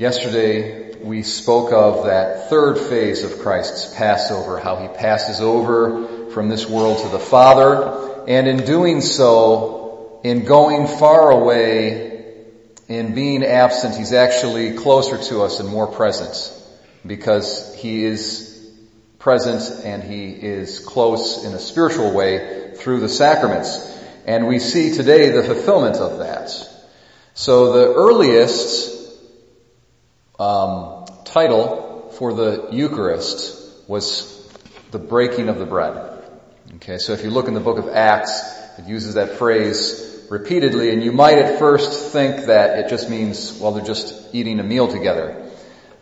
Yesterday we spoke of that third phase of Christ's Passover, how he passes over from this world to the Father, and in doing so, in going far away, in being absent, he's actually closer to us and more present because he is present and he is close in a spiritual way through the sacraments. And we see today the fulfillment of that. So the earliest um, title for the Eucharist was the breaking of the bread. Okay, so if you look in the book of Acts, it uses that phrase repeatedly, and you might at first think that it just means, well, they're just eating a meal together.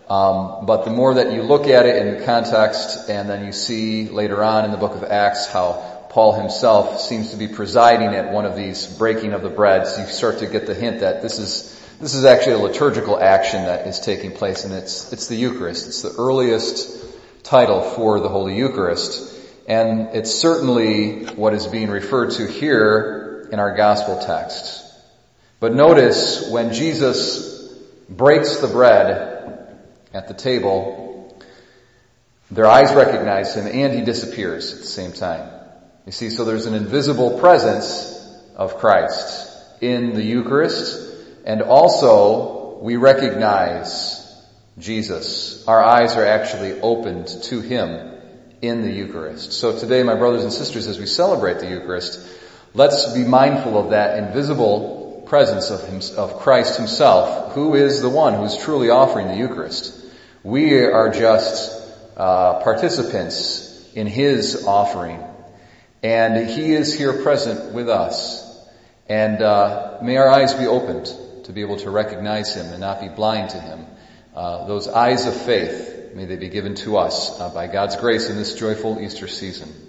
Um, but the more that you look at it in context, and then you see later on in the book of Acts how Paul himself seems to be presiding at one of these breaking of the breads, you start to get the hint that this is this is actually a liturgical action that is taking place, and it's, it's the Eucharist. It's the earliest title for the Holy Eucharist, and it's certainly what is being referred to here in our gospel text. But notice when Jesus breaks the bread at the table, their eyes recognize him and he disappears at the same time. You see, so there's an invisible presence of Christ in the Eucharist, and also, we recognize Jesus. Our eyes are actually opened to Him in the Eucharist. So today, my brothers and sisters, as we celebrate the Eucharist, let's be mindful of that invisible presence of, him, of Christ Himself, who is the one who's truly offering the Eucharist. We are just uh, participants in His offering, and He is here present with us. And uh, may our eyes be opened to be able to recognize Him and not be blind to Him. Uh, those eyes of faith, may they be given to us uh, by God's grace in this joyful Easter season.